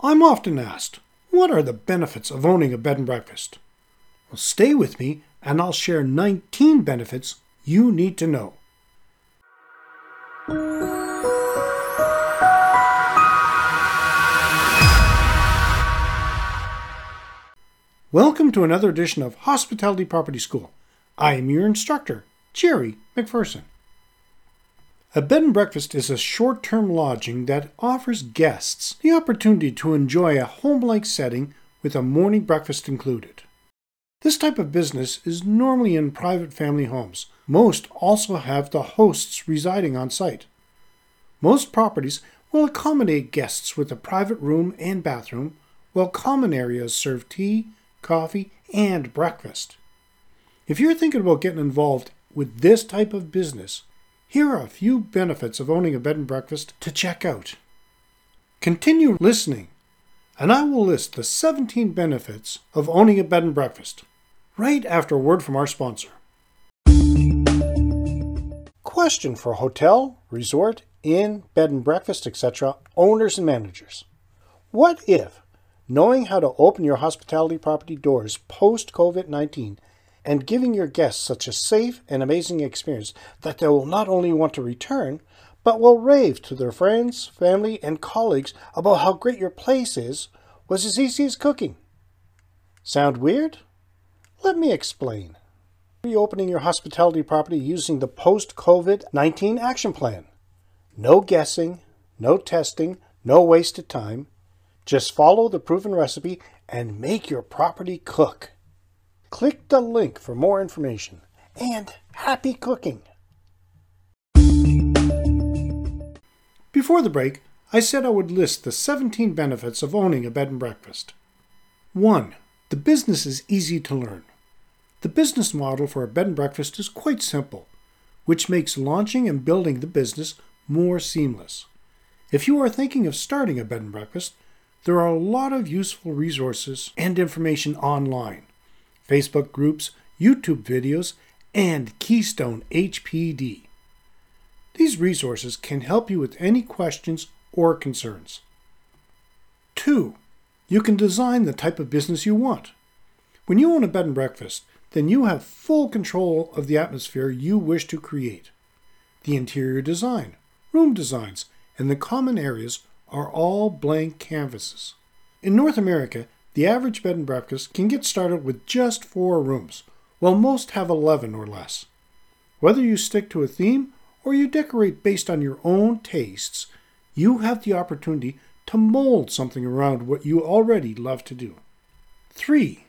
I'm often asked, what are the benefits of owning a bed and breakfast? Well, stay with me and I'll share 19 benefits you need to know. Welcome to another edition of Hospitality Property School. I am your instructor, Jerry McPherson. A bed and breakfast is a short term lodging that offers guests the opportunity to enjoy a home like setting with a morning breakfast included. This type of business is normally in private family homes. Most also have the hosts residing on site. Most properties will accommodate guests with a private room and bathroom, while common areas serve tea, coffee, and breakfast. If you're thinking about getting involved with this type of business, here are a few benefits of owning a bed and breakfast to check out. Continue listening, and I will list the 17 benefits of owning a bed and breakfast right after a word from our sponsor. Question for hotel, resort, inn, bed and breakfast, etc., owners and managers. What if knowing how to open your hospitality property doors post COVID 19 and giving your guests such a safe and amazing experience that they will not only want to return, but will rave to their friends, family, and colleagues about how great your place is was as easy as cooking. Sound weird? Let me explain. Reopening your hospitality property using the post COVID 19 action plan. No guessing, no testing, no wasted time. Just follow the proven recipe and make your property cook. Click the link for more information and happy cooking. Before the break, I said I would list the 17 benefits of owning a bed and breakfast. 1. The business is easy to learn. The business model for a bed and breakfast is quite simple, which makes launching and building the business more seamless. If you are thinking of starting a bed and breakfast, there are a lot of useful resources and information online Facebook groups, YouTube videos, and Keystone HPD. These resources can help you with any questions or concerns. 2. You can design the type of business you want. When you own a bed and breakfast, then you have full control of the atmosphere you wish to create. The interior design, room designs, and the common areas are all blank canvases. In North America, the average bed and breakfast can get started with just four rooms, while most have 11 or less. Whether you stick to a theme or you decorate based on your own tastes, you have the opportunity to mold something around what you already love to do. 3.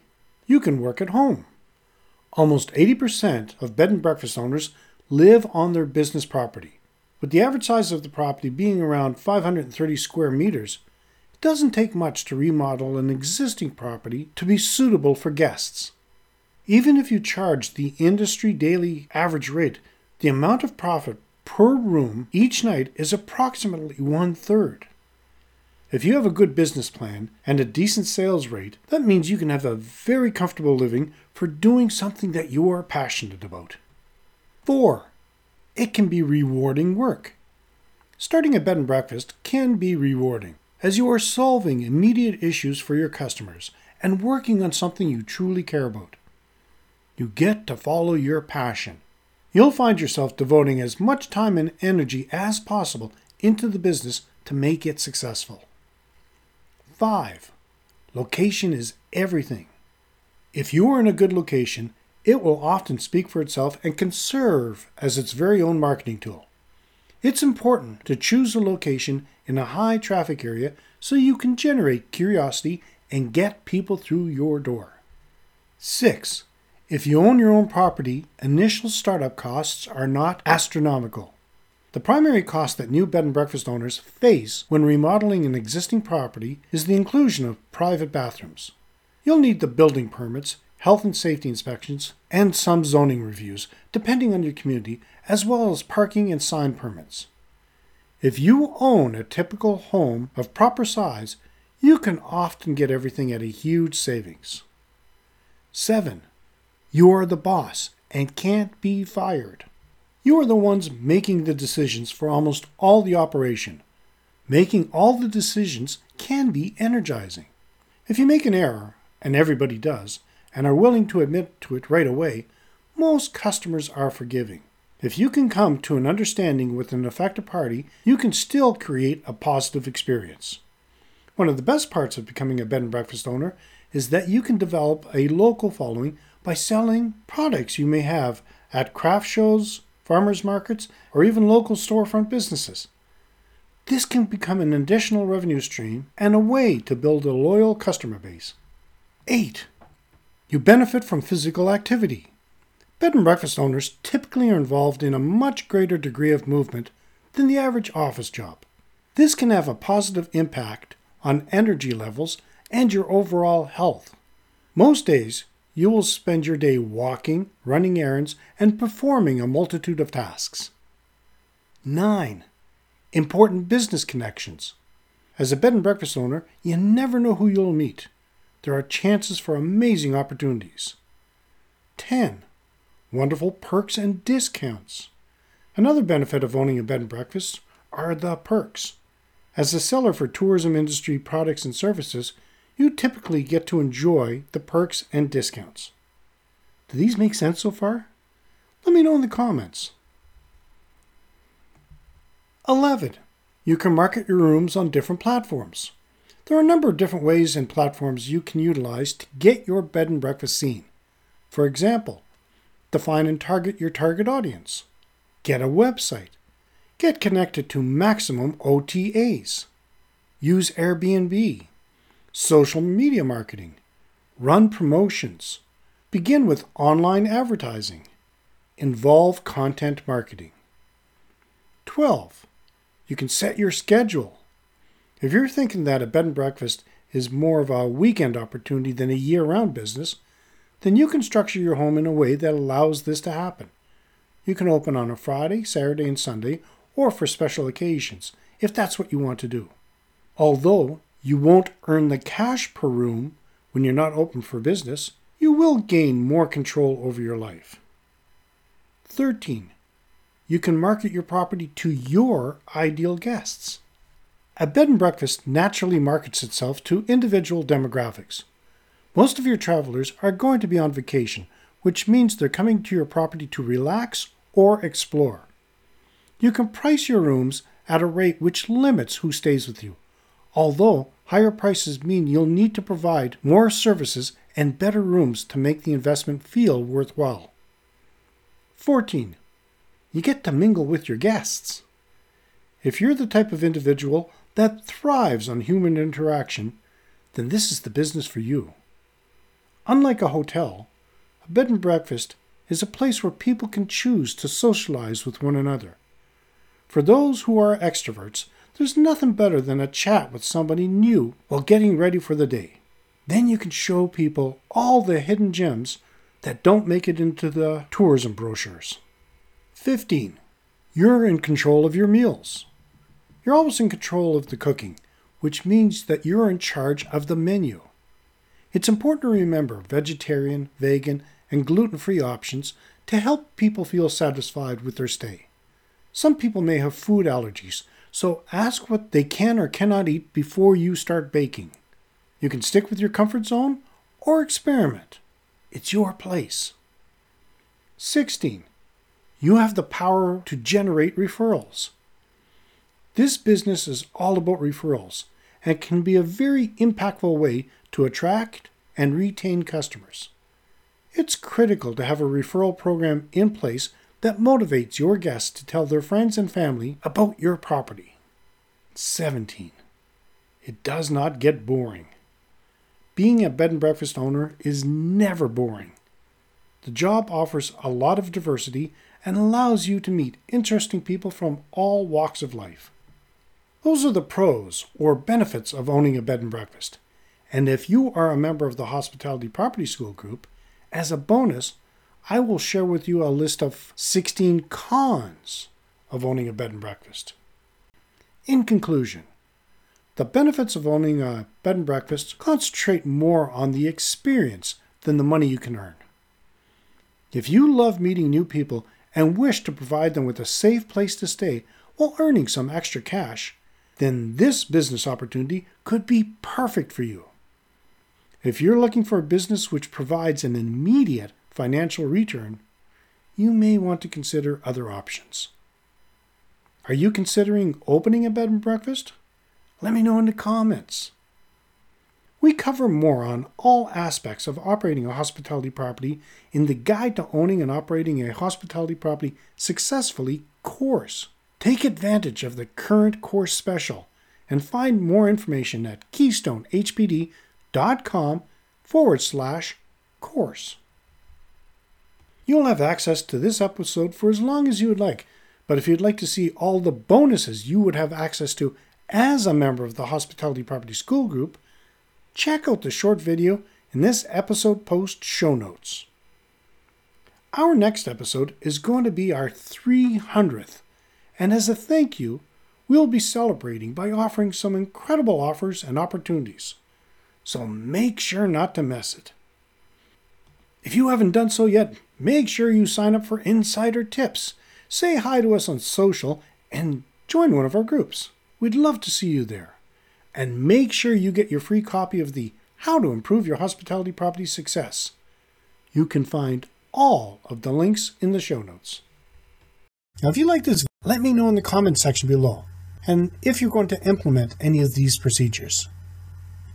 You can work at home. Almost 80% of bed and breakfast owners live on their business property. With the average size of the property being around 530 square meters, doesn't take much to remodel an existing property to be suitable for guests. Even if you charge the industry daily average rate, the amount of profit per room each night is approximately one third. If you have a good business plan and a decent sales rate, that means you can have a very comfortable living for doing something that you are passionate about. 4. It can be rewarding work. Starting a bed and breakfast can be rewarding, as you are solving immediate issues for your customers and working on something you truly care about. You get to follow your passion. You'll find yourself devoting as much time and energy as possible into the business to make it successful. 5. Location is everything. If you are in a good location, it will often speak for itself and can serve as its very own marketing tool. It's important to choose a location in a high traffic area so you can generate curiosity and get people through your door. 6. If you own your own property, initial startup costs are not astronomical. The primary cost that new bed and breakfast owners face when remodeling an existing property is the inclusion of private bathrooms. You'll need the building permits, health and safety inspections, and some zoning reviews, depending on your community, as well as parking and sign permits. If you own a typical home of proper size, you can often get everything at a huge savings. 7. You are the boss and can't be fired. You are the ones making the decisions for almost all the operation. Making all the decisions can be energizing. If you make an error, and everybody does, and are willing to admit to it right away, most customers are forgiving. If you can come to an understanding with an affected party, you can still create a positive experience. One of the best parts of becoming a bed and breakfast owner is that you can develop a local following by selling products you may have at craft shows, farmers markets, or even local storefront businesses. This can become an additional revenue stream and a way to build a loyal customer base. 8. You benefit from physical activity. Bed and breakfast owners typically are involved in a much greater degree of movement than the average office job. This can have a positive impact on energy levels and your overall health. Most days, you will spend your day walking, running errands, and performing a multitude of tasks. 9. Important business connections. As a bed and breakfast owner, you never know who you'll meet. There are chances for amazing opportunities. 10 wonderful perks and discounts. Another benefit of owning a bed and breakfast are the perks. As a seller for tourism industry products and services, you typically get to enjoy the perks and discounts. Do these make sense so far? Let me know in the comments. 11. You can market your rooms on different platforms. There are a number of different ways and platforms you can utilize to get your bed and breakfast seen. For example, Define and target your target audience. Get a website. Get connected to maximum OTAs. Use Airbnb. Social media marketing. Run promotions. Begin with online advertising. Involve content marketing. 12. You can set your schedule. If you're thinking that a bed and breakfast is more of a weekend opportunity than a year round business, then you can structure your home in a way that allows this to happen. You can open on a Friday, Saturday, and Sunday, or for special occasions, if that's what you want to do. Although you won't earn the cash per room when you're not open for business, you will gain more control over your life. 13. You can market your property to your ideal guests. A bed and breakfast naturally markets itself to individual demographics. Most of your travelers are going to be on vacation, which means they're coming to your property to relax or explore. You can price your rooms at a rate which limits who stays with you, although higher prices mean you'll need to provide more services and better rooms to make the investment feel worthwhile. 14. You get to mingle with your guests. If you're the type of individual that thrives on human interaction, then this is the business for you. Unlike a hotel, a bed and breakfast is a place where people can choose to socialize with one another. For those who are extroverts, there's nothing better than a chat with somebody new while getting ready for the day. Then you can show people all the hidden gems that don't make it into the tourism brochures. 15. You're in control of your meals. You're always in control of the cooking, which means that you're in charge of the menu. It's important to remember vegetarian, vegan, and gluten free options to help people feel satisfied with their stay. Some people may have food allergies, so ask what they can or cannot eat before you start baking. You can stick with your comfort zone or experiment. It's your place. 16. You have the power to generate referrals. This business is all about referrals and can be a very impactful way to attract and retain customers. It's critical to have a referral program in place that motivates your guests to tell their friends and family about your property. 17. It does not get boring. Being a bed and breakfast owner is never boring. The job offers a lot of diversity and allows you to meet interesting people from all walks of life. Those are the pros or benefits of owning a bed and breakfast. And if you are a member of the Hospitality Property School group, as a bonus, I will share with you a list of 16 cons of owning a bed and breakfast. In conclusion, the benefits of owning a bed and breakfast concentrate more on the experience than the money you can earn. If you love meeting new people and wish to provide them with a safe place to stay while earning some extra cash, then this business opportunity could be perfect for you. If you're looking for a business which provides an immediate financial return, you may want to consider other options. Are you considering opening a bed and breakfast? Let me know in the comments. We cover more on all aspects of operating a hospitality property in the Guide to Owning and Operating a Hospitality Property Successfully course. Take advantage of the current course special and find more information at keystonehpd.com forward slash course. You'll have access to this episode for as long as you would like, but if you'd like to see all the bonuses you would have access to as a member of the Hospitality Property School Group, check out the short video in this episode post show notes. Our next episode is going to be our 300th, and as a thank you, we'll be celebrating by offering some incredible offers and opportunities. So make sure not to miss it. If you haven't done so yet, make sure you sign up for INNsider Tips, say hi to us on social, and join one of our groups. We'd love to see you there. And make sure you get your free copy of the How to Improve Your Hospitality Property Success. You can find all of the links in the show notes. Now, if you like this, let me know in the comments section below, and if you're going to implement any of these procedures.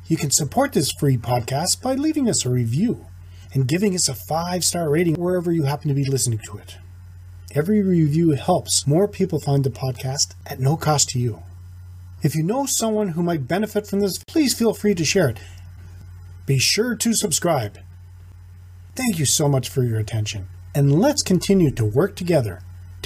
You can support this free podcast by leaving us a review and giving us a five star rating wherever you happen to be listening to it. Every review helps more people find the podcast at no cost to you. If you know someone who might benefit from this, please feel free to share it. Be sure to subscribe. Thank you so much for your attention, and let's continue to work together to